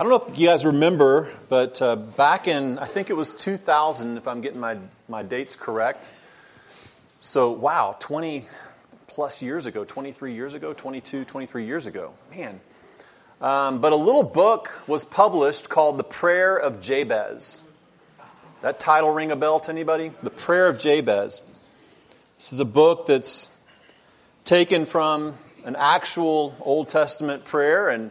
I don't know if you guys remember, but uh, back in, I think it was 2000, if I'm getting my, my dates correct. So, wow, 20 plus years ago, 23 years ago, 22, 23 years ago. Man. Um, but a little book was published called The Prayer of Jabez. That title ring a bell to anybody? The Prayer of Jabez. This is a book that's taken from an actual Old Testament prayer and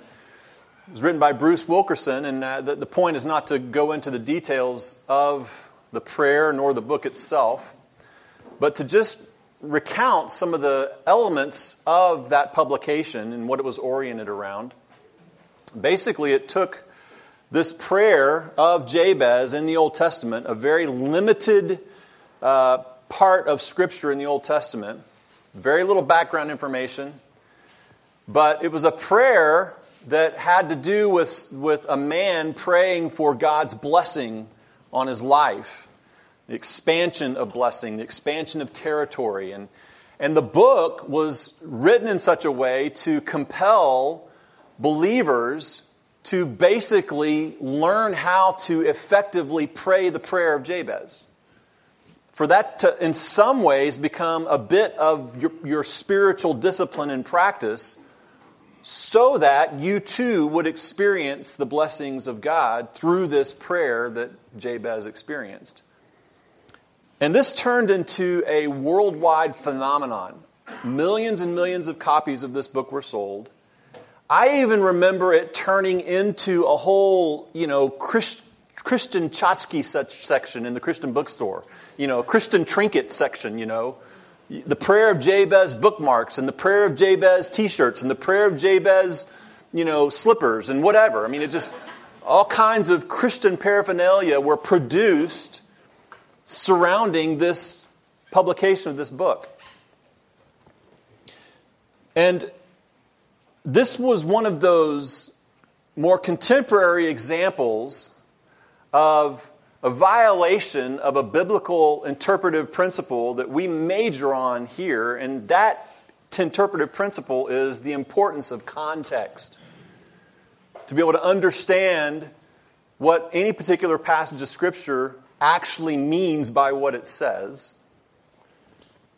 it was written by Bruce Wilkinson, and uh, the, the point is not to go into the details of the prayer nor the book itself, but to just recount some of the elements of that publication and what it was oriented around. Basically, it took this prayer of Jabez in the Old Testament, a very limited uh, part of Scripture in the Old Testament, very little background information, but it was a prayer that had to do with, with a man praying for God's blessing on his life, the expansion of blessing, the expansion of territory. And, and the book was written in such a way to compel believers to basically learn how to effectively pray the prayer of Jabez. For that to, in some ways, become a bit of your, your spiritual discipline and practice so that you too would experience the blessings of God through this prayer that Jabez experienced. And this turned into a worldwide phenomenon. Millions and millions of copies of this book were sold. I even remember it turning into a whole, you know, Christ, Christian tchotchke section in the Christian bookstore. You know, Christian trinket section, you know, the prayer of Jabez bookmarks and the prayer of Jabez t-shirts and the prayer of Jabez, you know, slippers and whatever. I mean, it just all kinds of Christian paraphernalia were produced surrounding this publication of this book. And this was one of those more contemporary examples of a violation of a biblical interpretive principle that we major on here, and that interpretive principle is the importance of context. To be able to understand what any particular passage of Scripture actually means by what it says,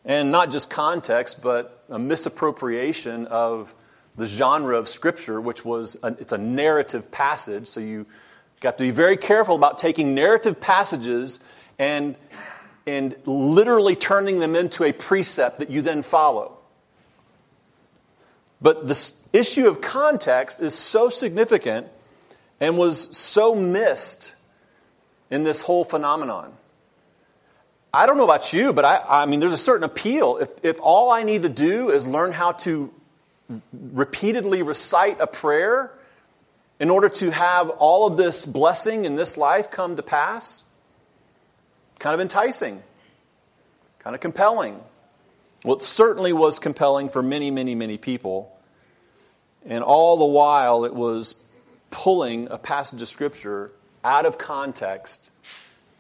and not just context, but a misappropriation of the genre of Scripture, which was a, it's a narrative passage, so you you have to be very careful about taking narrative passages and, and literally turning them into a precept that you then follow. But this issue of context is so significant and was so missed in this whole phenomenon. I don't know about you, but I, I mean, there's a certain appeal. If, if all I need to do is learn how to repeatedly recite a prayer in order to have all of this blessing in this life come to pass? Kind of enticing, kind of compelling. Well, it certainly was compelling for many, many, many people. And all the while, it was pulling a passage of Scripture out of context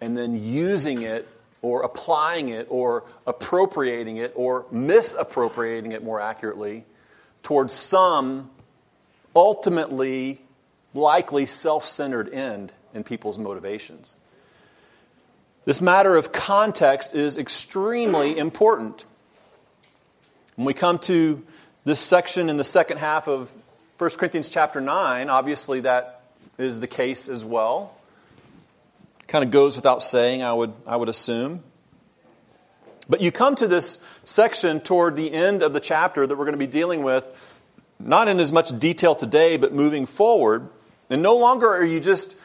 and then using it or applying it or appropriating it or misappropriating it more accurately towards some ultimately likely self centered end in people's motivations. This matter of context is extremely important. When we come to this section in the second half of 1 Corinthians chapter 9, obviously that is the case as well. Kind of goes without saying, I would, I would assume. But you come to this section toward the end of the chapter that we're going to be dealing with, not in as much detail today, but moving forward. And no longer are you just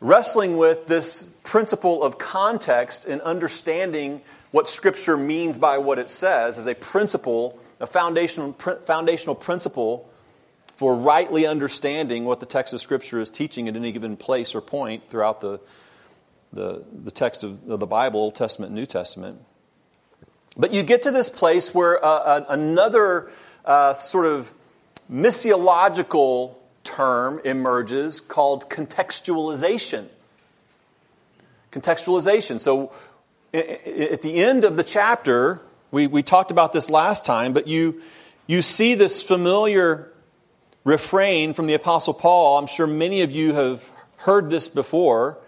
wrestling with this principle of context and understanding what Scripture means by what it says as a principle, a foundational, foundational principle for rightly understanding what the text of Scripture is teaching at any given place or point throughout the, the, the text of, of the Bible, Old Testament, New Testament. But you get to this place where uh, uh another uh, sort of missiological term emerges called contextualization. Contextualization. So at the end of the chapter, we, we talked about this last time, but you, you see this familiar refrain from the Apostle Paul. I'm sure many of you have heard this before.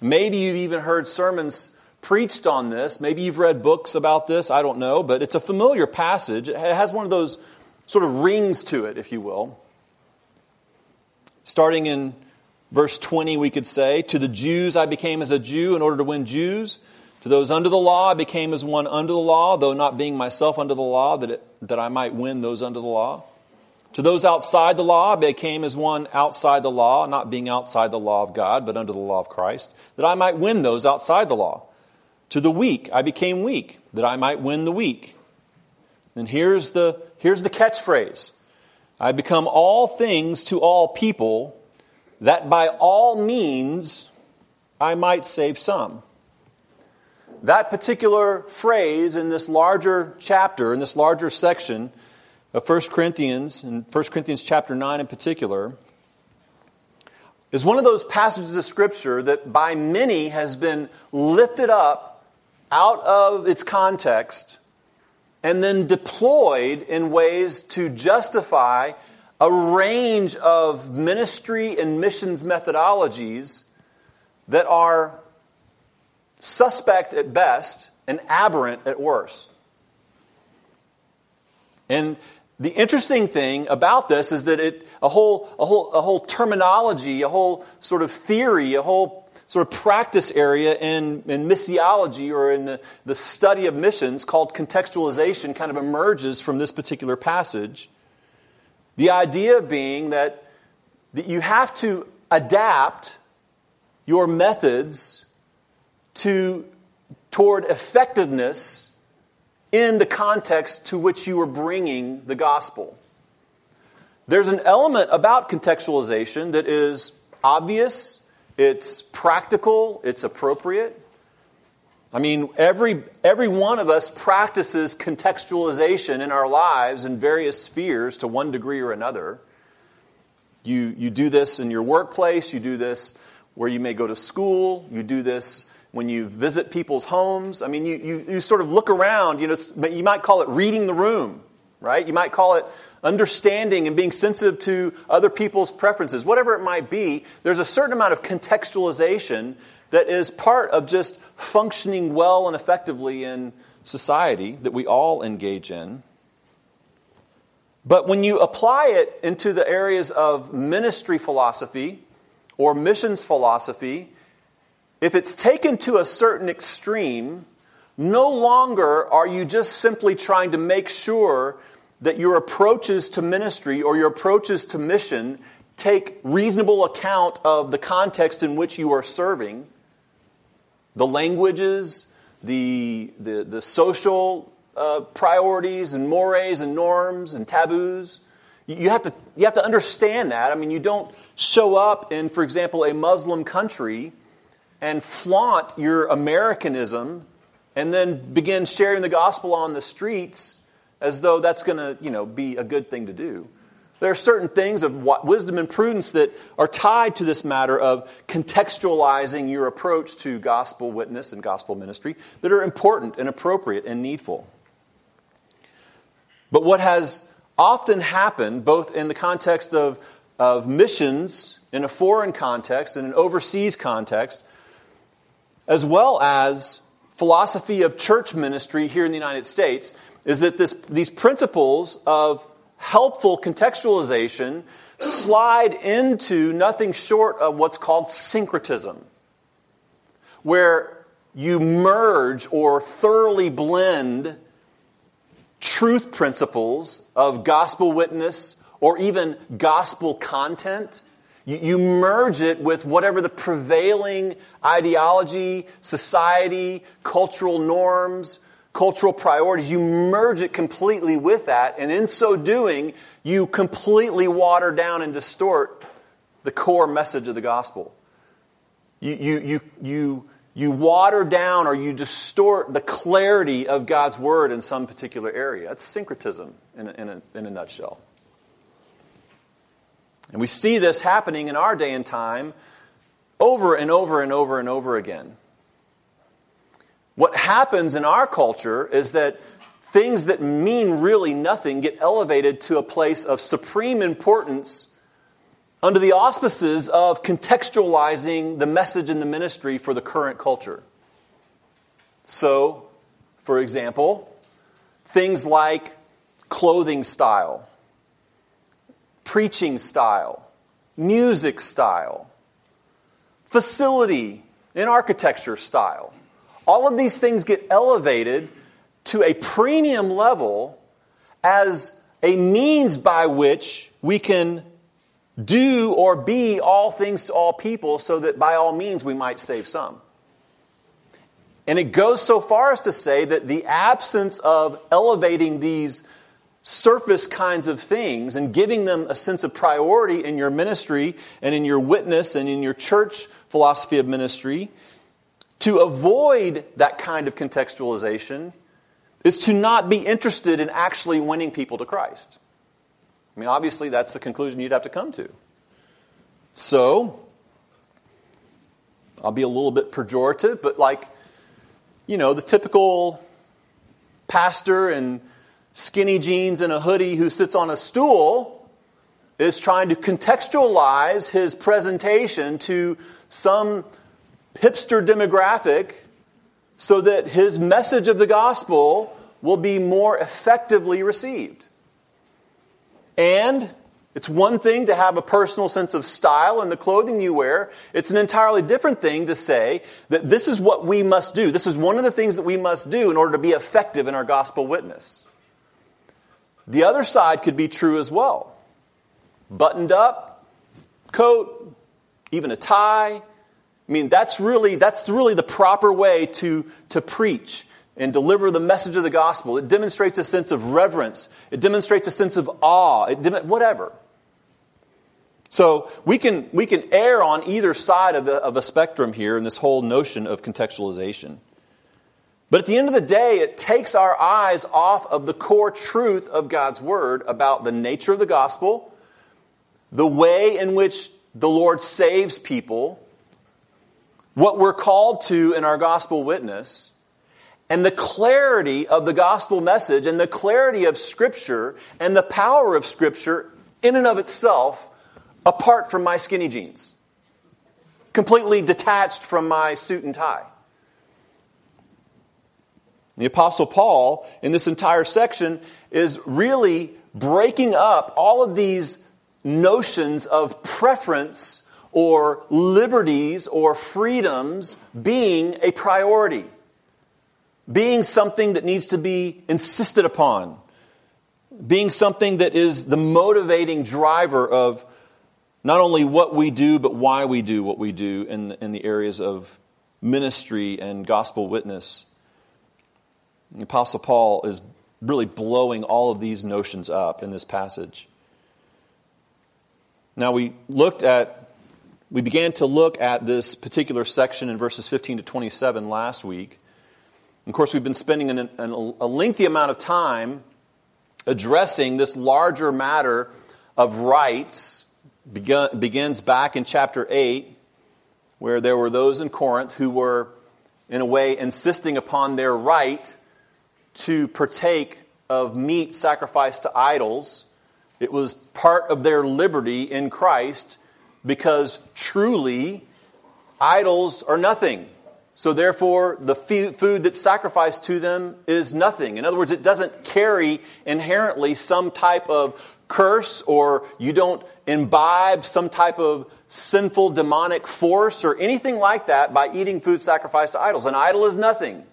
Maybe you've even heard sermons preached on this. Maybe you've read books about this. I don't know. But it's a familiar passage. It has one of those sort of rings to it, if you will. Starting in verse 20, we could say, To the Jews I became as a Jew in order to win Jews. To those under the law I became as one under the law, though not being myself under the law, that, it, that I might win those under the law. To those outside the law, I became as one outside the law, not being outside the law of God, but under the law of Christ, that I might win those outside the law. To the weak, I became weak, that I might win the weak. And here's the, here's the catchphrase I become all things to all people, that by all means I might save some. That particular phrase in this larger chapter, in this larger section, of 1 Corinthians, and 1 Corinthians chapter 9 in particular, is one of those passages of Scripture that by many has been lifted up out of its context and then deployed in ways to justify a range of ministry and missions methodologies that are suspect at best and aberrant at worst. And the interesting thing about this is that it, a whole, a whole, a whole terminology, a whole sort of theory, a whole sort of practice area in, in missiology or in the, the study of missions called contextualization kind of emerges from this particular passage. The idea being that, that you have to adapt your methods to, toward effectiveness in the context to which you are bringing the gospel. There's an element about contextualization that is obvious, it's practical, it's appropriate. I mean, every, every one of us practices contextualization in our lives in various spheres to one degree or another. You, you do this in your workplace, you do this where you may go to school, you do this when you visit people's homes. I mean, you, you, you sort of look around, you know, you might call it reading the room, right? You might call it understanding and being sensitive to other people's preferences. Whatever it might be, there's a certain amount of contextualization that is part of just functioning well and effectively in society that we all engage in. But when you apply it into the areas of ministry philosophy or missions philosophy, if it's taken to a certain extreme, no longer are you just simply trying to make sure that your approaches to ministry or your approaches to mission take reasonable account of the context in which you are serving, the languages, the, the, the social uh, priorities and mores and norms and taboos. You have, to, you have to understand that. I mean, you don't show up in, for example, a Muslim country and flaunt your Americanism and then begin sharing the gospel on the streets as though that's going to you know, be a good thing to do. There are certain things of wisdom and prudence that are tied to this matter of contextualizing your approach to gospel witness and gospel ministry that are important and appropriate and needful. But what has often happened, both in the context of, of missions in a foreign context and an overseas context, as well as philosophy of church ministry here in the United States, is that this, these principles of helpful contextualization slide into nothing short of what's called syncretism, where you merge or thoroughly blend truth principles of gospel witness or even gospel content you, you merge it with whatever the prevailing ideology, society, cultural norms, cultural priorities. You merge it completely with that, and in so doing, you completely water down and distort the core message of the gospel. You, you, you, you, you water down or you distort the clarity of God's word in some particular area. That's syncretism in a, in a, in a nutshell. And we see this happening in our day and time over and over and over and over again. What happens in our culture is that things that mean really nothing get elevated to a place of supreme importance under the auspices of contextualizing the message and the ministry for the current culture. So, for example, things like clothing style, preaching style, music style, facility and architecture style. All of these things get elevated to a premium level as a means by which we can do or be all things to all people so that by all means we might save some. And it goes so far as to say that the absence of elevating these surface kinds of things and giving them a sense of priority in your ministry and in your witness and in your church philosophy of ministry, to avoid that kind of contextualization is to not be interested in actually winning people to Christ. I mean, obviously, that's the conclusion you'd have to come to. So, I'll be a little bit pejorative, but like, you know, the typical pastor in skinny jeans and a hoodie who sits on a stool is trying to contextualize his presentation to some hipster demographic so that his message of the gospel will be more effectively received. And it's one thing to have a personal sense of style in the clothing you wear. It's an entirely different thing to say that this is what we must do. This is one of the things that we must do in order to be effective in our gospel witness. The other side could be true as well. Buttoned up, coat, even a tie. I mean, that's really, that's really the proper way to, to preach and deliver the message of the gospel. It demonstrates a sense of reverence. It demonstrates a sense of awe. It dem- whatever. So we can, we can err on either side of, the, of a spectrum here in this whole notion of contextualization. But at the end of the day, it takes our eyes off of the core truth of God's Word about the nature of the gospel, the way in which the Lord saves people, what we're called to in our gospel witness, and the clarity of the gospel message and the clarity of Scripture and the power of Scripture in and of itself apart from my skinny jeans, completely detached from my suit and tie. The Apostle Paul, in this entire section, is really breaking up all of these notions of preference or liberties or freedoms being a priority being something that needs to be insisted upon, being something that is the motivating driver of not only what we do, but why we do what we do in, in the areas of ministry and gospel witness. The Apostle Paul is really blowing all of these notions up in this passage. Now, we looked at, we began to look at this particular section in verses 15 to 27 last week. Of course, we've been spending an, an, a lengthy amount of time addressing this larger matter of rights. Begun, begins back in chapter 8, where there were those in Corinth who were, in a way, insisting upon their right to partake of meat sacrificed to idols. It was part of their liberty in Christ because truly, idols are nothing. So, therefore, the food that's sacrificed to them is nothing. In other words, it doesn't carry inherently some type of curse, or you don't imbibe some type of sinful demonic force or anything like that by eating food sacrificed to idols. An idol is nothing,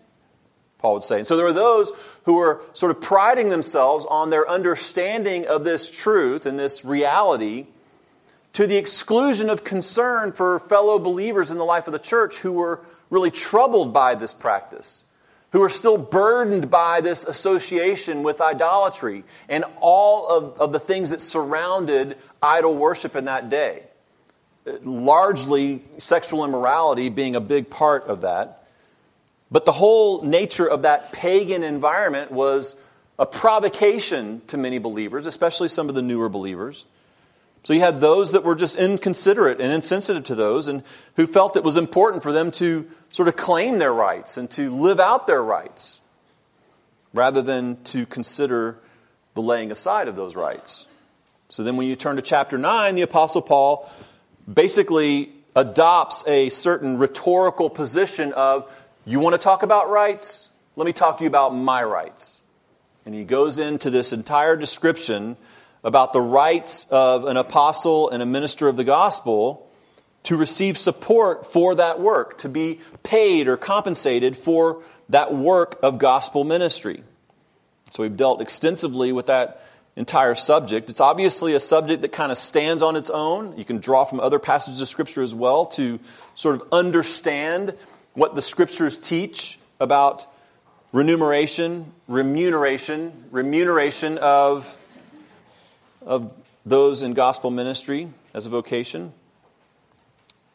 Paul would say. And so there are those who are sort of priding themselves on their understanding of this truth and this reality to the exclusion of concern for fellow believers in the life of the church who were really troubled by this practice, who are still burdened by this association with idolatry and all of, of the things that surrounded idol worship in that day. Uh, largely sexual immorality being a big part of that. But the whole nature of that pagan environment was a provocation to many believers, especially some of the newer believers. So you had those that were just inconsiderate and insensitive to those and who felt it was important for them to sort of claim their rights and to live out their rights. rather than to consider the laying aside of those rights. So then, when you turn to chapter 9, the Apostle Paul basically adopts a certain rhetorical position of, You want to talk about rights? Let me talk to you about my rights. And he goes into this entire description about the rights of an apostle and a minister of the gospel to receive support for that work, to be paid or compensated for that work of gospel ministry. So we've dealt extensively with that entire subject. It's obviously a subject that kind of stands on its own. You can draw from other passages of Scripture as well to sort of understand what the Scriptures teach about remuneration, remuneration, remuneration of, of those in gospel ministry as a vocation.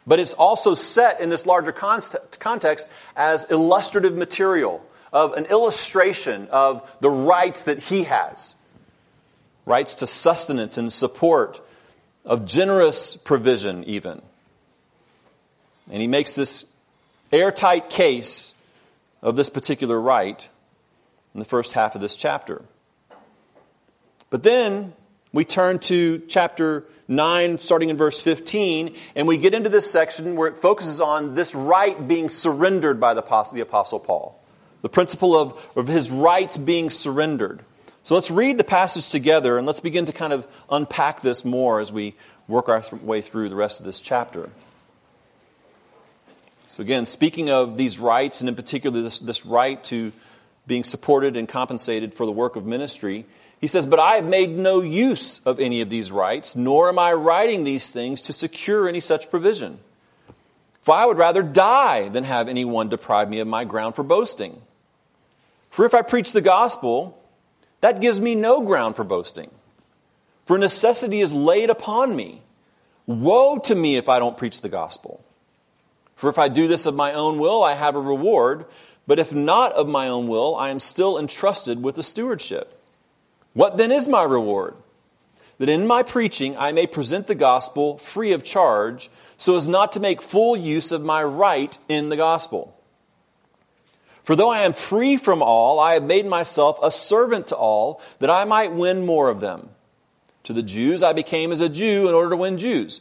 But it's also set in this larger context as illustrative material of an illustration of the rights that he has rights to sustenance and support, of generous provision, even. And he makes this airtight case of this particular right in the first half of this chapter. But then we turn to chapter 9, starting in verse 15, and we get into this section where it focuses on this right being surrendered by the Apostle, Paul. The principle of, of his rights being surrendered. So let's read the passage together and let's begin to kind of unpack this more as we work our way through the rest of this chapter. So, again, speaking of these rights, and in particular this, this right to being supported and compensated for the work of ministry, he says, But I have made no use of any of these rights, nor am I writing these things to secure any such provision. For I would rather die than have anyone deprive me of my ground for boasting. For if I preach the gospel, that gives me no ground for boasting. For necessity is laid upon me. Woe to me if I don't preach the gospel. For if I do this of my own will, I have a reward. But if not of my own will, I am still entrusted with the stewardship. What then is my reward? That in my preaching I may present the gospel free of charge, so as not to make full use of my right in the gospel. For though I am free from all, I have made myself a servant to all, that I might win more of them. To the Jews I became as a Jew in order to win Jews.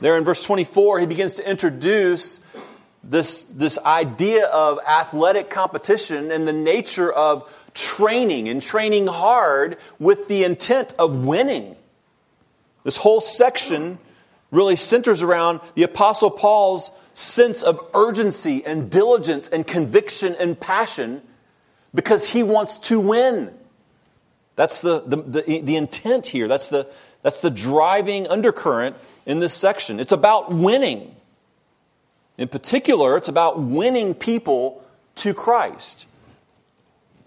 There in verse 24, he begins to introduce this, this idea of athletic competition and the nature of training and training hard with the intent of winning. This whole section really centers around the Apostle Paul's sense of urgency and diligence and conviction and passion because he wants to win. That's the, the, the, the intent here. That's the, that's the driving undercurrent in this section. It's about winning. In particular, it's about winning people to Christ.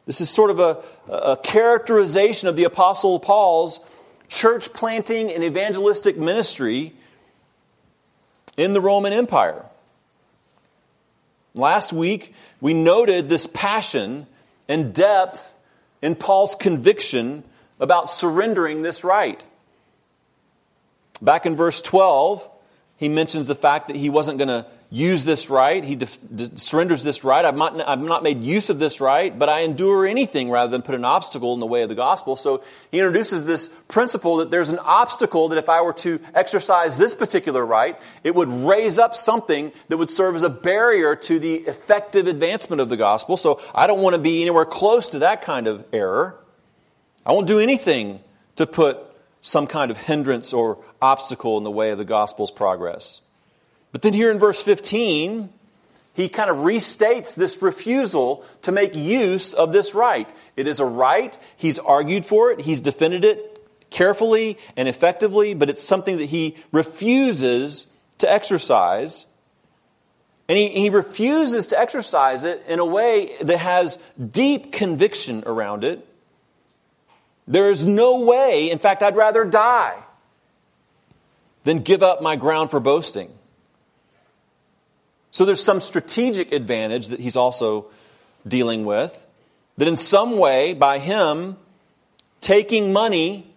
This is sort of a, a characterization of the Apostle Paul's church planting and evangelistic ministry in the Roman Empire. Last week, we noted this passion and depth in Paul's conviction about surrendering this right. Back in verse 12, he mentions the fact that he wasn't going to use this right. He surrenders this right. I've not, I've not made use of this right, but I endure anything rather than put an obstacle in the way of the gospel. So he introduces this principle that there's an obstacle that if I were to exercise this particular right, it would raise up something that would serve as a barrier to the effective advancement of the gospel. So I don't want to be anywhere close to that kind of error. I won't do anything to put some kind of hindrance or obstacle in the way of the gospel's progress. But then here in verse 15, he kind of restates this refusal to make use of this right. It is a right. He's argued for it. He's defended it carefully and effectively, but it's something that he refuses to exercise. And he, he refuses to exercise it in a way that has deep conviction around it. There is no way, in fact, I'd rather die than give up my ground for boasting. So there's some strategic advantage that he's also dealing with. That in some way, by him taking money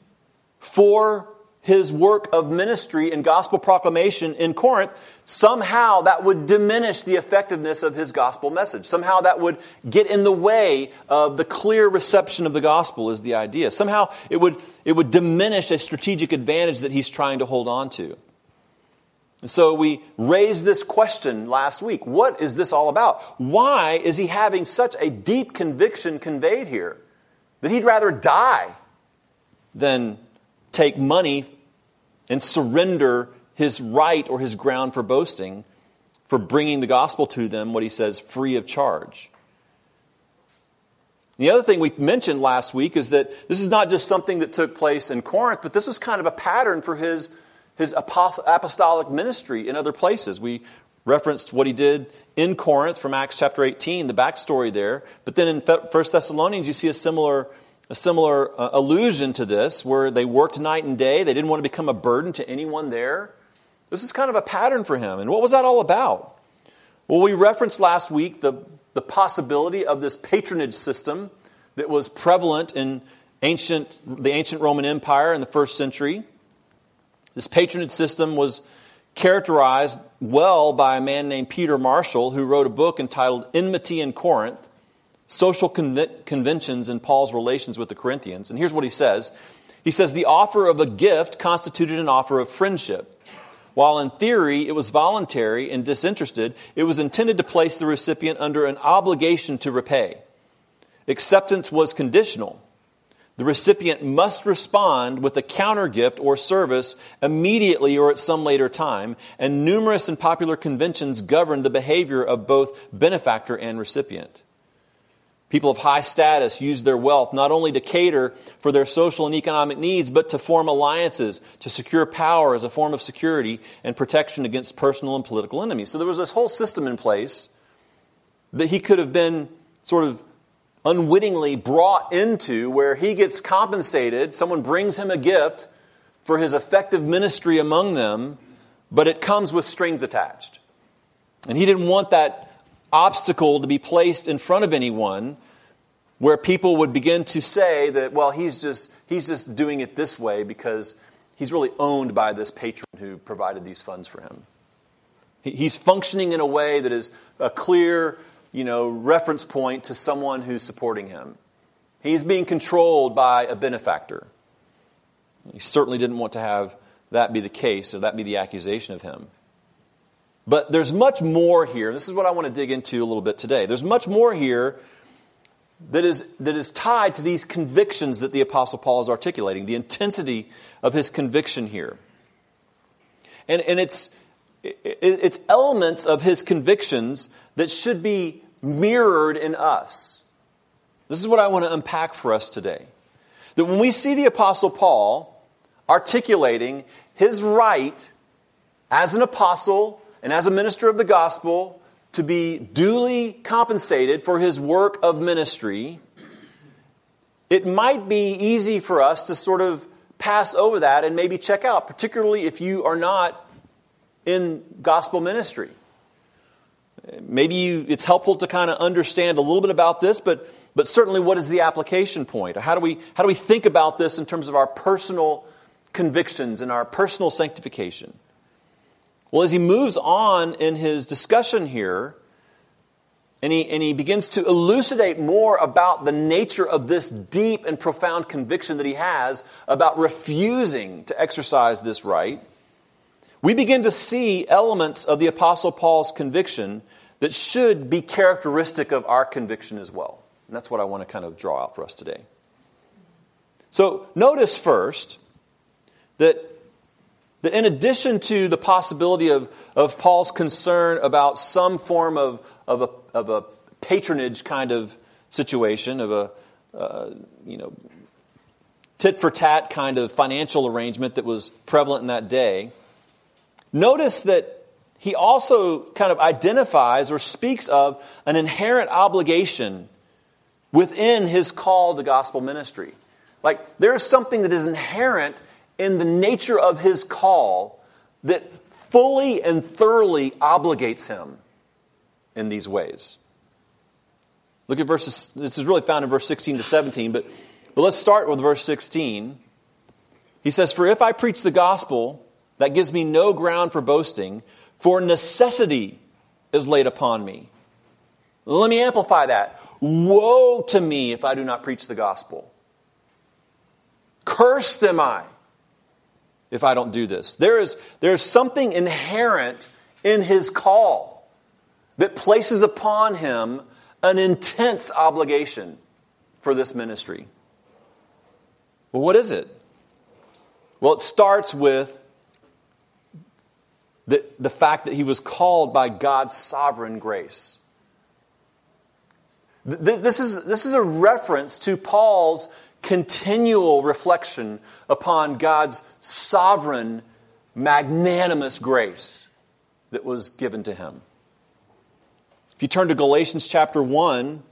for his work of ministry and gospel proclamation in Corinth, somehow that would diminish the effectiveness of his gospel message. Somehow that would get in the way of the clear reception of the gospel, is the idea. Somehow it would, it would diminish a strategic advantage that he's trying to hold on to. And so we raised this question last week. What is this all about? Why is he having such a deep conviction conveyed here that he'd rather die than take money and surrender his right or his ground for boasting for bringing the gospel to them, what he says, free of charge? The other thing we mentioned last week is that this is not just something that took place in Corinth, but this was kind of a pattern for his his apostolic ministry in other places. We referenced what he did in Corinth from Acts chapter 18, the backstory there. But then in 1 Thessalonians, you see a similar, a similar uh, allusion to this, where they worked night and day. They didn't want to become a burden to anyone there. This is kind of a pattern for him. And what was that all about? Well, we referenced last week the, the possibility of this patronage system that was prevalent in ancient, the ancient Roman Empire in the first century. This patronage system was characterized well by a man named Peter Marshall, who wrote a book entitled Enmity in Corinth Social Conventions in Paul's Relations with the Corinthians. And here's what he says He says, The offer of a gift constituted an offer of friendship. While in theory it was voluntary and disinterested, it was intended to place the recipient under an obligation to repay. Acceptance was conditional. The recipient must respond with a counter gift or service immediately or at some later time, and numerous and popular conventions govern the behavior of both benefactor and recipient. People of high status use their wealth not only to cater for their social and economic needs, but to form alliances, to secure power as a form of security and protection against personal and political enemies. So there was this whole system in place that he could have been sort of unwittingly brought into where he gets compensated. Someone brings him a gift for his effective ministry among them, but it comes with strings attached. And he didn't want that obstacle to be placed in front of anyone where people would begin to say that, well, he's just, he's just doing it this way because he's really owned by this patron who provided these funds for him. He's functioning in a way that is a clear you know, reference point to someone who's supporting him. He's being controlled by a benefactor. He certainly didn't want to have that be the case or that be the accusation of him. But there's much more here. This is what I want to dig into a little bit today. There's much more here that is, that is tied to these convictions that the Apostle Paul is articulating, the intensity of his conviction here. And, and it's, it's elements of his convictions that should be mirrored in us. This is what I want to unpack for us today. That when we see the Apostle Paul articulating his right as an apostle and as a minister of the gospel to be duly compensated for his work of ministry, it might be easy for us to sort of pass over that and maybe check out, particularly if you are not in gospel ministry. Maybe you, it's helpful to kind of understand a little bit about this, but, but certainly what is the application point? How do, we, how do we think about this in terms of our personal convictions and our personal sanctification? Well, as he moves on in his discussion here, and he, and he begins to elucidate more about the nature of this deep and profound conviction that he has about refusing to exercise this right, we begin to see elements of the Apostle Paul's conviction that should be characteristic of our conviction as well. And that's what I want to kind of draw out for us today. So, notice first that, that in addition to the possibility of, of Paul's concern about some form of, of, a, of a patronage kind of situation, of a uh, you know, tit for tat kind of financial arrangement that was prevalent in that day, notice that he also kind of identifies or speaks of an inherent obligation within his call to gospel ministry. Like, there's something that is inherent in the nature of his call that fully and thoroughly obligates him in these ways. Look at verses, this is really found in verse 16 to 17, but, but let's start with verse 16. He says, For if I preach the gospel, that gives me no ground for boasting, for necessity is laid upon me. Let me amplify that. Woe to me if I do not preach the gospel. Cursed am I if I don't do this. There is, there is something inherent in his call that places upon him an intense obligation for this ministry. Well, what is it? Well, it starts with the, the fact that he was called by God's sovereign grace. This is, this is a reference to Paul's continual reflection upon God's sovereign, magnanimous grace that was given to him. If you turn to Galatians chapter 1,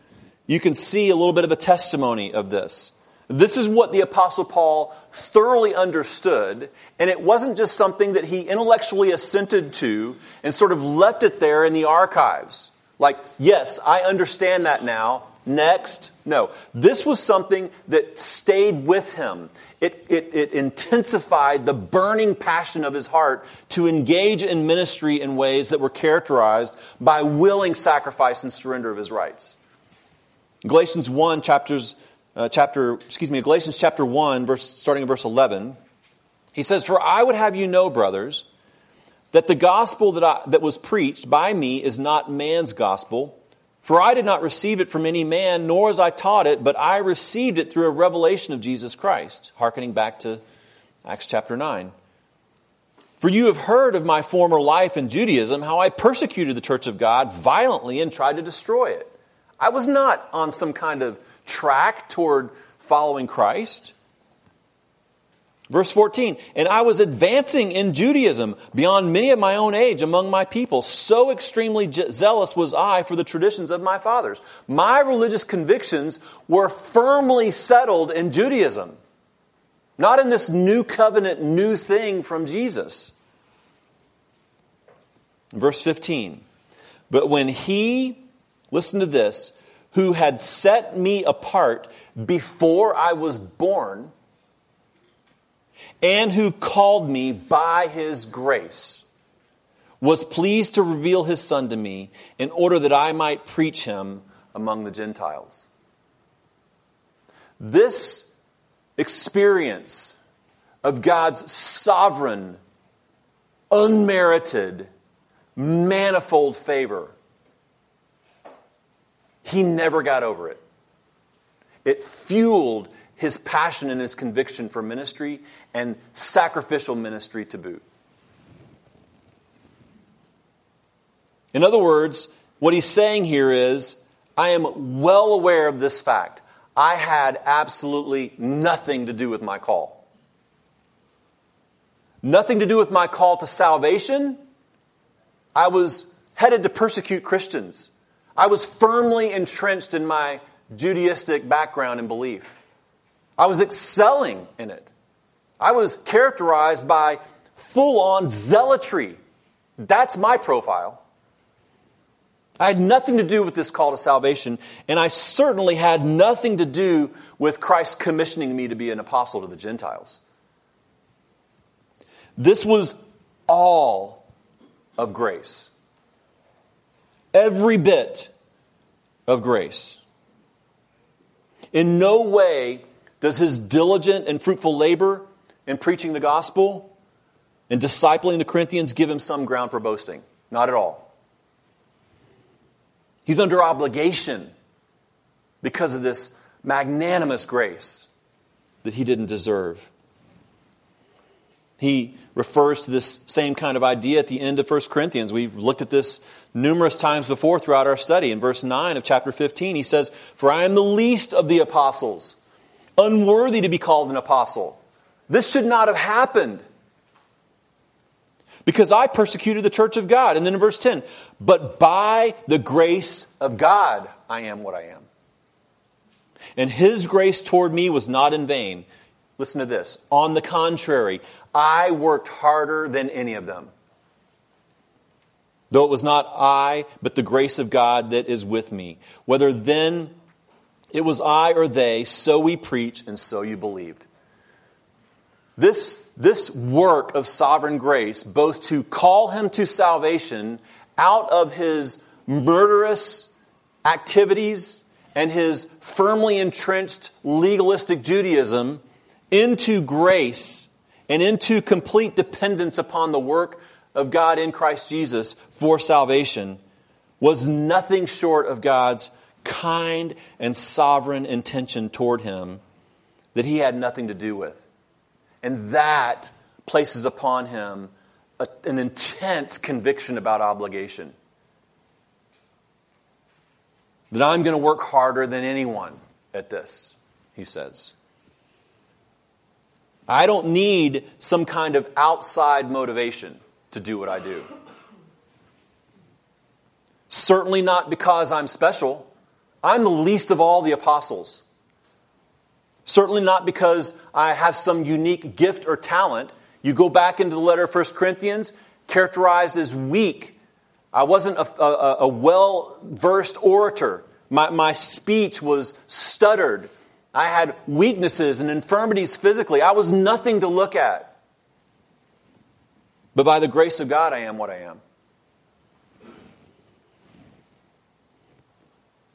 you can see a little bit of a testimony of this. This is what the Apostle Paul thoroughly understood, and it wasn't just something that he intellectually assented to and sort of left it there in the archives. Like, yes, I understand that now. Next. No. This was something that stayed with him. It, it, it, intensified the burning passion of his heart to engage in ministry in ways that were characterized by willing sacrifice and surrender of his rights. Galatians 1, chapters, uh, chapter, excuse me, Galatians chapter 1, verse, starting in verse 11, he says, For I would have you know, brothers, that the gospel that, I, that was preached by me is not man's gospel. For I did not receive it from any man, nor as I taught it, but I received it through a revelation of Jesus Christ, hearkening back to Acts chapter 9. For you have heard of my former life in Judaism, how I persecuted the church of God violently and tried to destroy it. I was not on some kind of track toward following Christ. Verse 14, and I was advancing in Judaism beyond many of my own age among my people. So extremely zealous was I for the traditions of my fathers. My religious convictions were firmly settled in Judaism, not in this new covenant, new thing from Jesus. Verse 15, but when he, listen to this, who had set me apart before I was born, and who called me by his grace, was pleased to reveal his Son to me in order that I might preach him among the Gentiles. This experience of God's sovereign, unmerited, manifold favor, he never got over it. It fueled his passion and his conviction for ministry and sacrificial ministry to boot. In other words, what he's saying here is I am well aware of this fact. I had absolutely nothing to do with my call. Nothing to do with my call to salvation. I was headed to persecute Christians. I was firmly entrenched in my Judaistic background and belief. I was excelling in it. I was characterized by full on zealotry. That's my profile. I had nothing to do with this call to salvation, and I certainly had nothing to do with Christ commissioning me to be an apostle to the Gentiles. This was all of grace. Every bit of grace. In no way does his diligent and fruitful labor in preaching the gospel and discipling the Corinthians give him some ground for boasting? Not at all. He's under obligation because of this magnanimous grace that he didn't deserve. He refers to this same kind of idea at the end of 1 Corinthians. We've looked at this numerous times before throughout our study. In verse 9 of chapter 15, he says, For I am the least of the apostles, unworthy to be called an apostle. This should not have happened because I persecuted the church of God. And then in verse 10, but by the grace of God, I am what I am. And his grace toward me was not in vain. Listen to this. On the contrary, I worked harder than any of them. Though it was not I, but the grace of God that is with me. Whether then it was I or they, so we preach and so you believed. This, this work of sovereign grace, both to call him to salvation out of his murderous activities and his firmly entrenched legalistic Judaism into grace and into complete dependence upon the work of God in Christ Jesus for salvation was nothing short of God's kind and sovereign intention toward him that he had nothing to do with. And that places upon him a, an intense conviction about obligation. That I'm going to work harder than anyone at this, he says. I don't need some kind of outside motivation to do what I do. Certainly not because I'm special. I'm the least of all the apostles. Certainly not because I have some unique gift or talent. You go back into the letter of 1 Corinthians, characterized as weak. I wasn't a, a, a well versed orator. My, my speech was stuttered. I had weaknesses and infirmities physically. I was nothing to look at. But by the grace of God, I am what I am.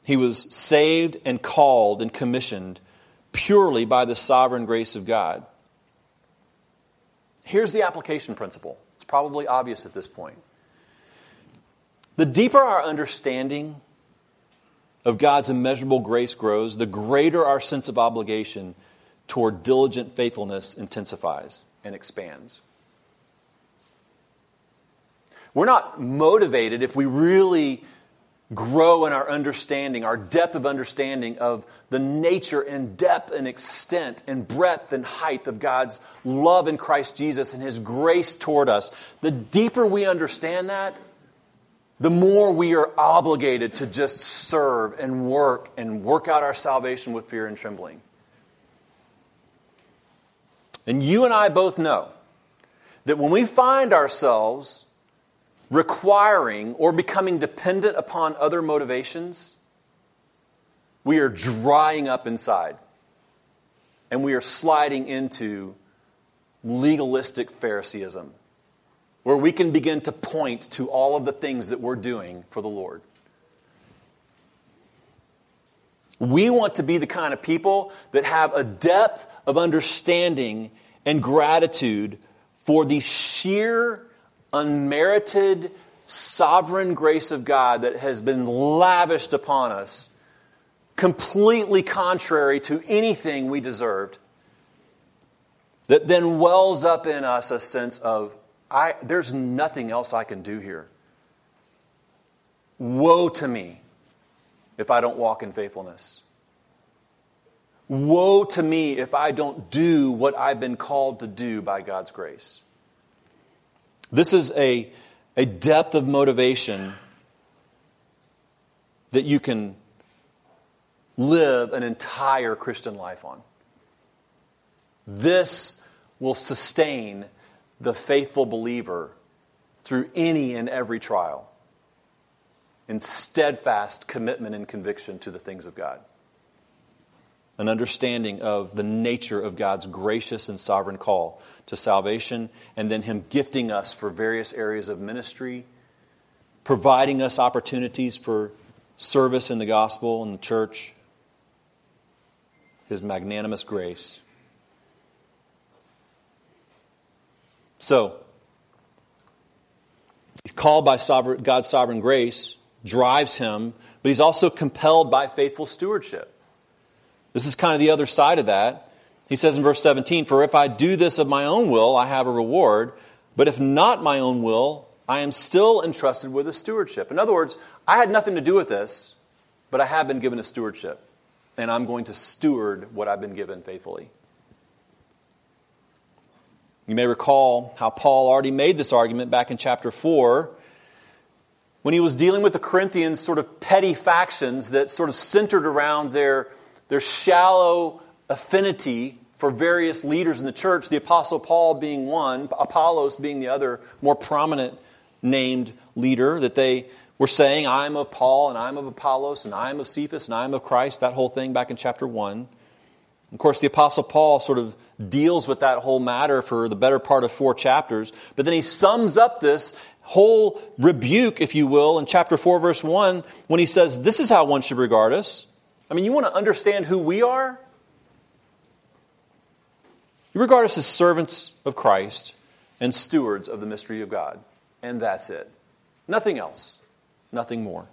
He was saved and called and commissioned purely by the sovereign grace of God. Here's the application principle. It's probably obvious at this point. The deeper our understanding of God's immeasurable grace grows, the greater our sense of obligation toward diligent faithfulness intensifies and expands. We're not motivated if we really grow in our understanding, our depth of understanding of the nature and depth and extent and breadth and height of God's love in Christ Jesus and His grace toward us. The deeper we understand that, the more we are obligated to just serve and work and work out our salvation with fear and trembling. And you and I both know that when we find ourselves requiring or becoming dependent upon other motivations, we are drying up inside and we are sliding into legalistic Phariseeism where we can begin to point to all of the things that we're doing for the Lord. We want to be the kind of people that have a depth of understanding and gratitude for the sheer, unmerited, sovereign grace of God that has been lavished upon us, completely contrary to anything we deserved, that then wells up in us a sense of I, there's nothing else I can do here. Woe to me if I don't walk in faithfulness. Woe to me if I don't do what I've been called to do by God's grace. This is a, a depth of motivation that you can live an entire Christian life on. This will sustain the faithful believer through any and every trial in steadfast commitment and conviction to the things of God. An understanding of the nature of God's gracious and sovereign call to salvation, and then Him gifting us for various areas of ministry, providing us opportunities for service in the gospel and the church, His magnanimous grace. So, he's called by sovereign, God's sovereign grace, drives him, but he's also compelled by faithful stewardship. This is kind of the other side of that. He says in verse 17, For if I do this of my own will, I have a reward. But if not my own will, I am still entrusted with a stewardship. In other words, I had nothing to do with this, but I have been given a stewardship. And I'm going to steward what I've been given faithfully. You may recall how Paul already made this argument back in chapter 4 when he was dealing with the Corinthians' sort of petty factions that sort of centered around their, their shallow affinity for various leaders in the church, the Apostle Paul being one, Apollos being the other more prominent named leader, that they were saying, I'm of Paul, and I'm of Apollos, and I'm of Cephas, and I'm of Christ, that whole thing back in chapter 1. Of course, the Apostle Paul sort of deals with that whole matter for the better part of four chapters, but then he sums up this whole rebuke, if you will, in chapter 4, verse 1, when he says, This is how one should regard us. I mean, you want to understand who we are? You regard us as servants of Christ and stewards of the mystery of God. And that's it. Nothing else. Nothing more.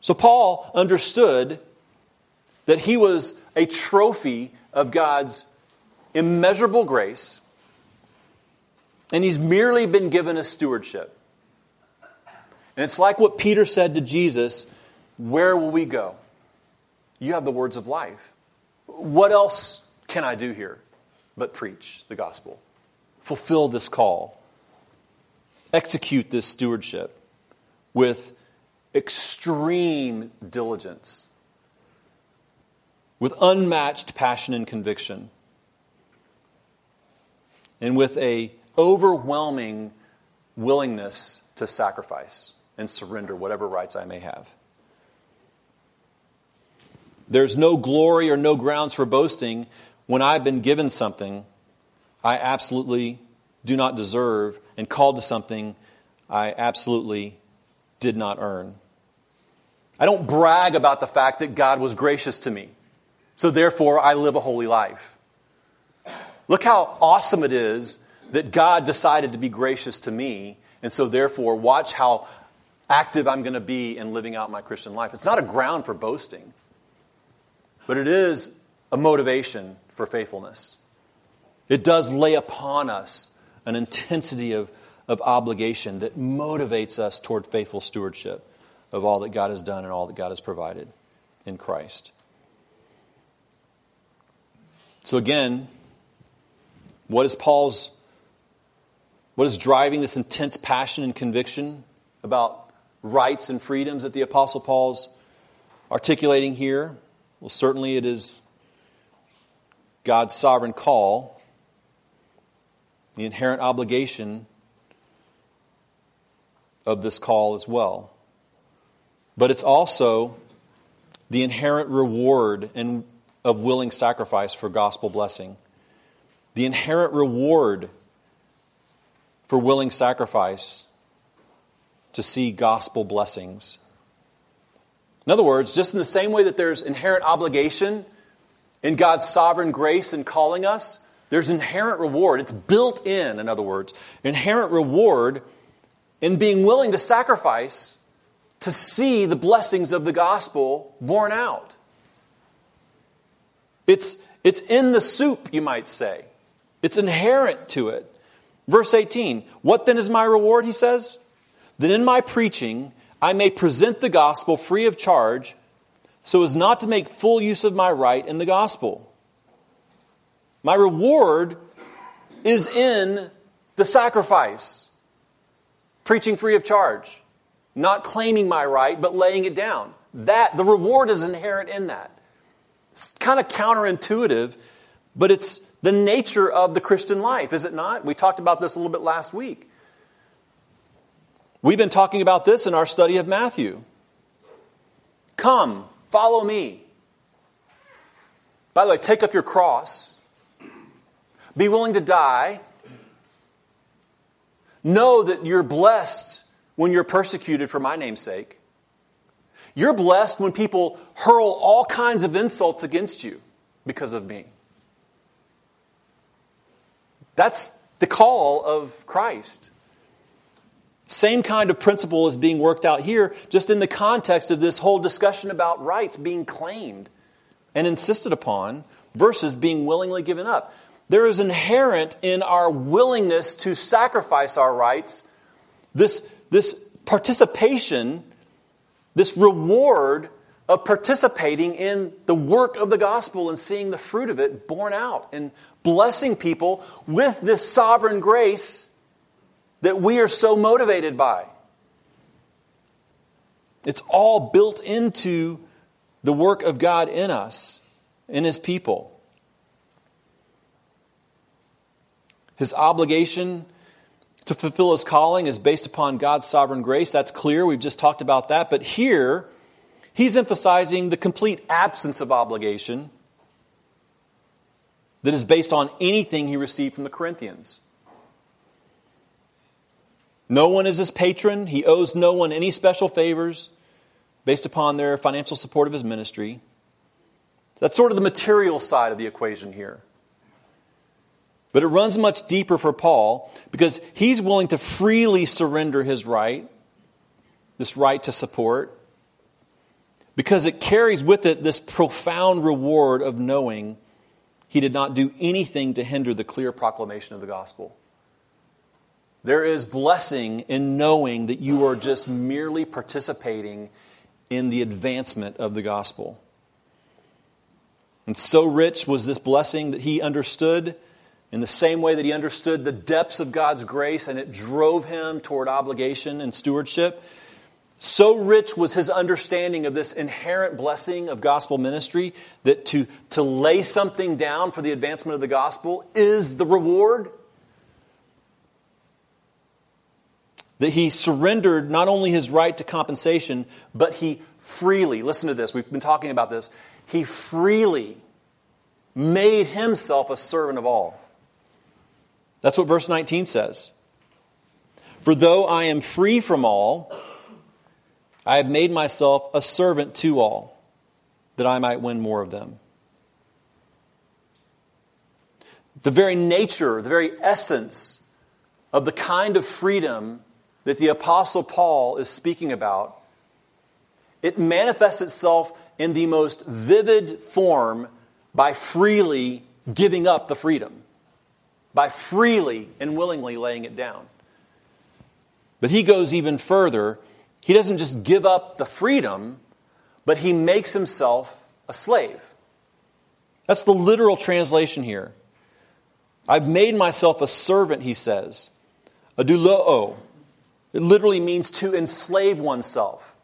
So Paul understood that he was a trophy of God's immeasurable grace, and he's merely been given a stewardship. And it's like what Peter said to Jesus Where will we go? You have the words of life. What else can I do here but preach the gospel? Fulfill this call, execute this stewardship with extreme diligence with unmatched passion and conviction, and with a overwhelming willingness to sacrifice and surrender whatever rights I may have. There's no glory or no grounds for boasting when I've been given something I absolutely do not deserve and called to something I absolutely did not earn. I don't brag about the fact that God was gracious to me. So therefore, I live a holy life. Look how awesome it is that God decided to be gracious to me. And so therefore, watch how active I'm going to be in living out my Christian life. It's not a ground for boasting, but it is a motivation for faithfulness. It does lay upon us an intensity of, of obligation that motivates us toward faithful stewardship of all that God has done and all that God has provided in Christ. So again, what is Paul's what is driving this intense passion and conviction about rights and freedoms that the apostle Paul's articulating here? Well, certainly it is God's sovereign call, the inherent obligation of this call as well. But it's also the inherent reward and of willing sacrifice for gospel blessing. The inherent reward for willing sacrifice to see gospel blessings. In other words, just in the same way that there's inherent obligation in God's sovereign grace in calling us, there's inherent reward. It's built in, in other words, inherent reward in being willing to sacrifice to see the blessings of the gospel borne out. It's, it's in the soup, you might say. It's inherent to it. Verse 18 What then is my reward, he says? That in my preaching I may present the gospel free of charge, so as not to make full use of my right in the gospel. My reward is in the sacrifice, preaching free of charge, not claiming my right, but laying it down. That, the reward is inherent in that. It's kind of counterintuitive, but it's the nature of the Christian life, is it not? We talked about this a little bit last week. We've been talking about this in our study of Matthew. Come, follow me. By the way, take up your cross. Be willing to die. Know that you're blessed when you're persecuted for my name's sake. You're blessed when people hurl all kinds of insults against you because of me. That's the call of Christ. Same kind of principle is being worked out here, just in the context of this whole discussion about rights being claimed and insisted upon versus being willingly given up. There is inherent in our willingness to sacrifice our rights this, this participation, this reward of participating in the work of the gospel and seeing the fruit of it borne out and blessing people with this sovereign grace that we are so motivated by. It's all built into the work of God in us, in His people. His obligation to fulfill his calling is based upon God's sovereign grace. That's clear. We've just talked about that. But here, he's emphasizing the complete absence of obligation that is based on anything he received from the Corinthians. No one is his patron. He owes no one any special favors based upon their financial support of his ministry. That's sort of the material side of the equation here. But it runs much deeper for Paul because he's willing to freely surrender his right, this right to support, because it carries with it this profound reward of knowing he did not do anything to hinder the clear proclamation of the gospel. There is blessing in knowing that you are just merely participating in the advancement of the gospel. And so rich was this blessing that he understood in the same way that he understood the depths of God's grace and it drove him toward obligation and stewardship, so rich was his understanding of this inherent blessing of gospel ministry that to, to lay something down for the advancement of the gospel is the reward. That he surrendered not only his right to compensation, but he freely, listen to this, we've been talking about this, he freely made himself a servant of all that's what verse 19 says. For though I am free from all, I have made myself a servant to all, that I might win more of them. The very nature, the very essence of the kind of freedom that the Apostle Paul is speaking about, it manifests itself in the most vivid form by freely giving up the freedom by freely and willingly laying it down. But he goes even further. He doesn't just give up the freedom, but he makes himself a slave. That's the literal translation here. I've made myself a servant, he says. A doulo. It literally means to enslave oneself.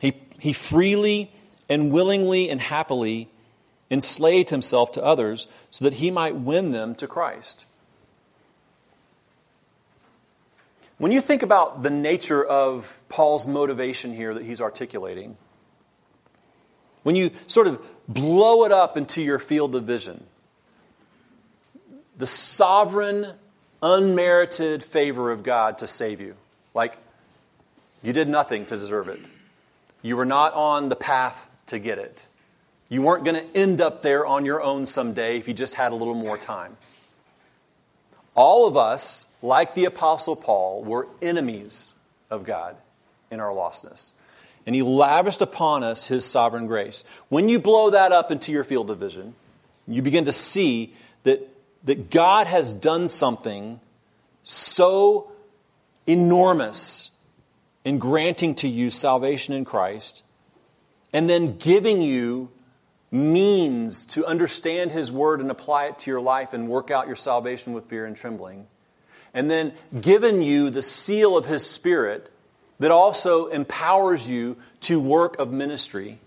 He, he freely and willingly and happily enslaved himself to others so that he might win them to Christ. When you think about the nature of Paul's motivation here that he's articulating, when you sort of blow it up into your field of vision, the sovereign, unmerited favor of God to save you, like you did nothing to deserve it, you were not on the path to get it. You weren't going to end up there on your own someday if you just had a little more time. All of us, like the Apostle Paul, were enemies of God in our lostness. And he lavished upon us his sovereign grace. When you blow that up into your field of vision, you begin to see that, that God has done something so enormous in granting to you salvation in Christ and then giving you means to understand His Word and apply it to your life and work out your salvation with fear and trembling. And then given you the seal of His Spirit that also empowers you to work of ministry.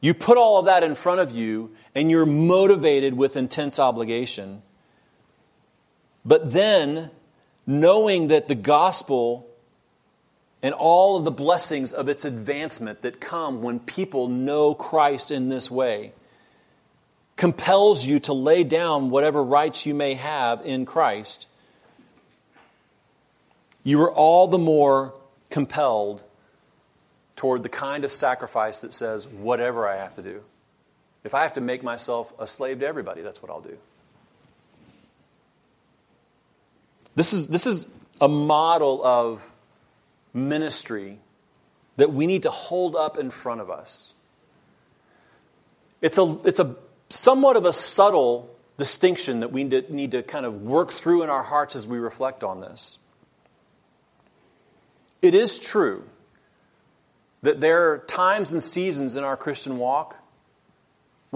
You put all of that in front of you and you're motivated with intense obligation. But then, knowing that the gospel and all of the blessings of its advancement that come when people know Christ in this way compels you to lay down whatever rights you may have in Christ. You are all the more compelled toward the kind of sacrifice that says, whatever I have to do. If I have to make myself a slave to everybody, that's what I'll do. This is, this is a model of ministry that we need to hold up in front of us. it's a, it's a somewhat of a subtle distinction that we need to kind of work through in our hearts as we reflect on this. It is true that there are times and seasons in our Christian walk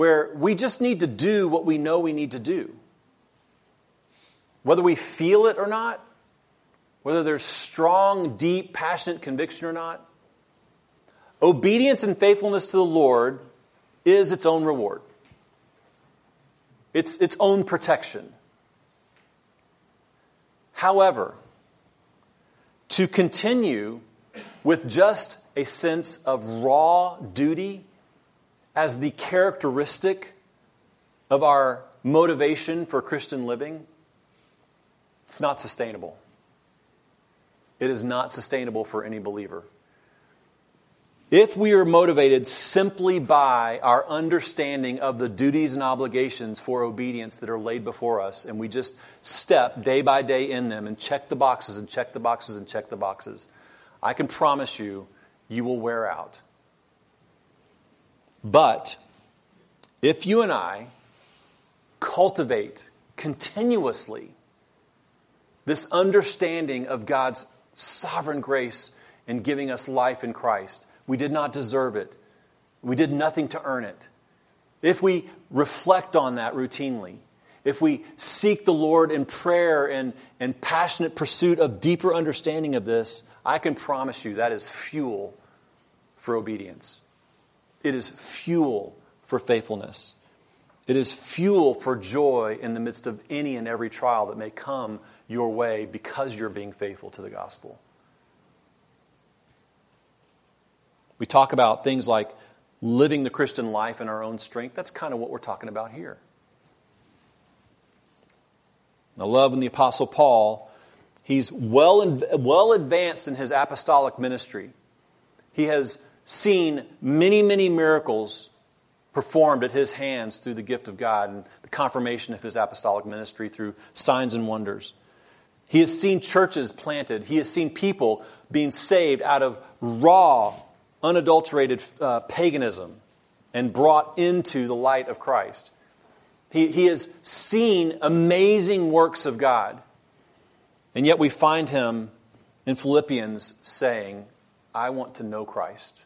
where we just need to do what we know we need to do. Whether we feel it or not, whether there's strong, deep, passionate conviction or not, obedience and faithfulness to the Lord is its own reward, it's its own protection. However, to continue with just a sense of raw duty as the characteristic of our motivation for Christian living, it's not sustainable. It is not sustainable for any believer. If we are motivated simply by our understanding of the duties and obligations for obedience that are laid before us, and we just step day by day in them and check the boxes and check the boxes and check the boxes, I can promise you, you will wear out. But if you and I cultivate continuously this understanding of God's sovereign grace in giving us life in Christ, we did not deserve it. We did nothing to earn it. If we reflect on that routinely, if we seek the Lord in prayer and, and passionate pursuit of deeper understanding of this, I can promise you that is fuel for obedience. It is fuel for faithfulness. It is fuel for joy in the midst of any and every trial that may come your way because you're being faithful to the gospel. We talk about things like living the Christian life in our own strength. That's kind of what we're talking about here. I love when the Apostle Paul, he's well, well advanced in his apostolic ministry. He has seen many, many miracles performed at his hands through the gift of God and the confirmation of his apostolic ministry through signs and wonders. He has seen churches planted. He has seen people being saved out of raw unadulterated uh, paganism and brought into the light of Christ. He, he has seen amazing works of God. And yet we find him in Philippians saying, I want to know Christ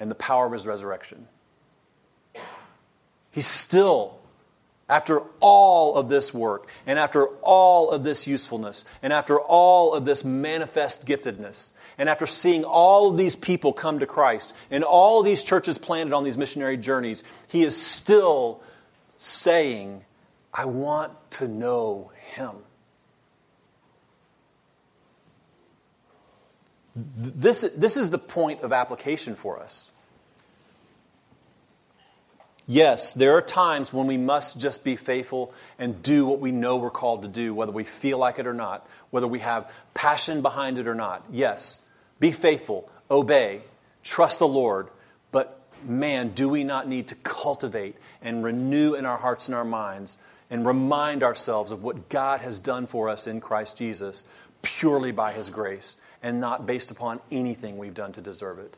and the power of his resurrection. He's still, after all of this work, and after all of this usefulness, and after all of this manifest giftedness, and after seeing all of these people come to Christ and all these churches planted on these missionary journeys, he is still saying, I want to know him. This, this is the point of application for us. Yes, there are times when we must just be faithful and do what we know we're called to do, whether we feel like it or not, whether we have passion behind it or not. Yes. Be faithful, obey, trust the Lord. But man, do we not need to cultivate and renew in our hearts and our minds and remind ourselves of what God has done for us in Christ Jesus purely by His grace and not based upon anything we've done to deserve it.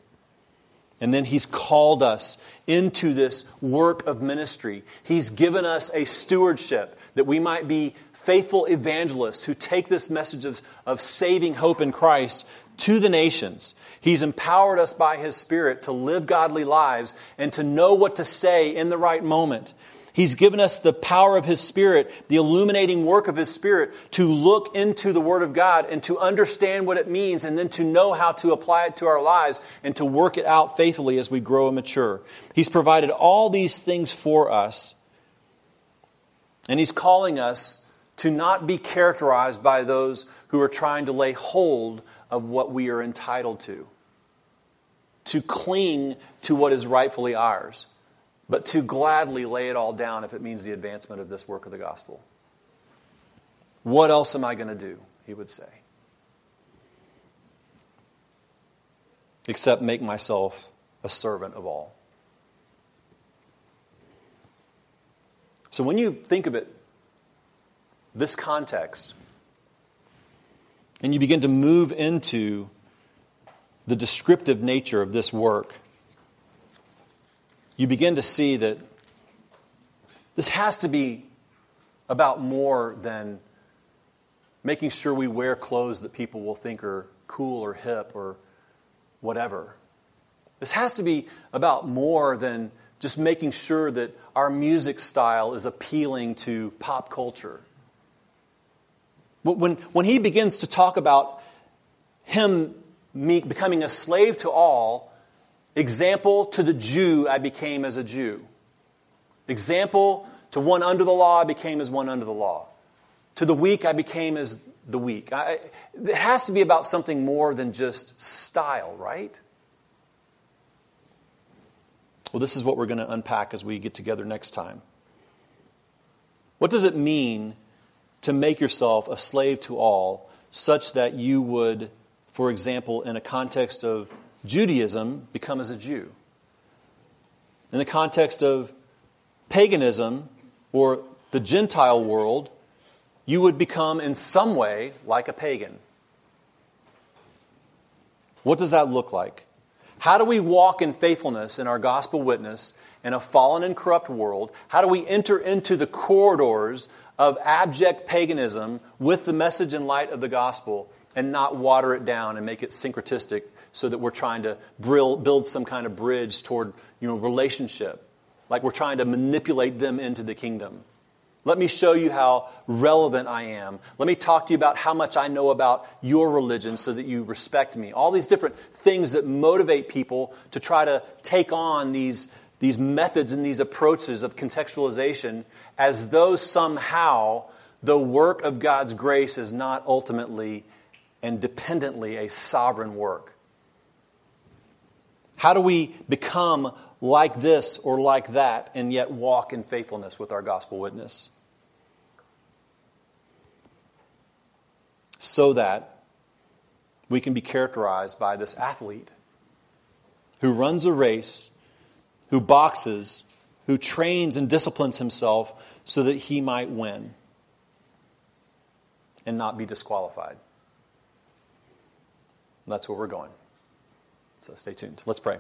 And then He's called us into this work of ministry. He's given us a stewardship that we might be faithful evangelists who take this message of, of saving hope in Christ to the nations. He's empowered us by His Spirit to live godly lives and to know what to say in the right moment. He's given us the power of His Spirit, the illuminating work of His Spirit, to look into the Word of God and to understand what it means and then to know how to apply it to our lives and to work it out faithfully as we grow and mature. He's provided all these things for us. And He's calling us to not be characterized by those who are trying to lay hold of what we are entitled to, to cling to what is rightfully ours, but to gladly lay it all down if it means the advancement of this work of the gospel. What else am I going to do? He would say. Except make myself a servant of all. So when you think of it, this context, and you begin to move into the descriptive nature of this work, you begin to see that this has to be about more than making sure we wear clothes that people will think are cool or hip or whatever. This has to be about more than just making sure that our music style is appealing to pop culture. When, when he begins to talk about him becoming a slave to all, example to the Jew I became as a Jew. Example to one under the law I became as one under the law. To the weak I became as the weak. I, it has to be about something more than just style, right? Well, this is what we're going to unpack as we get together next time. What does it mean to make yourself a slave to all, such that you would, for example, in a context of Judaism, become as a Jew? In the context of paganism or the Gentile world, you would become in some way like a pagan. What does that look like? How do we walk in faithfulness in our gospel witness in a fallen and corrupt world? How do we enter into the corridors of abject paganism with the message and light of the gospel and not water it down and make it syncretistic so that we're trying to build some kind of bridge toward you know, relationship, like we're trying to manipulate them into the kingdom? Let me show you how relevant I am. Let me talk to you about how much I know about your religion so that you respect me. All these different things that motivate people to try to take on these, these methods and these approaches of contextualization as though somehow the work of God's grace is not ultimately and dependently a sovereign work. How do we become like this or like that and yet walk in faithfulness with our gospel witness. So that we can be characterized by this athlete who runs a race, who boxes, who trains and disciplines himself so that he might win and not be disqualified. That's where we're going. So stay tuned. Let's pray.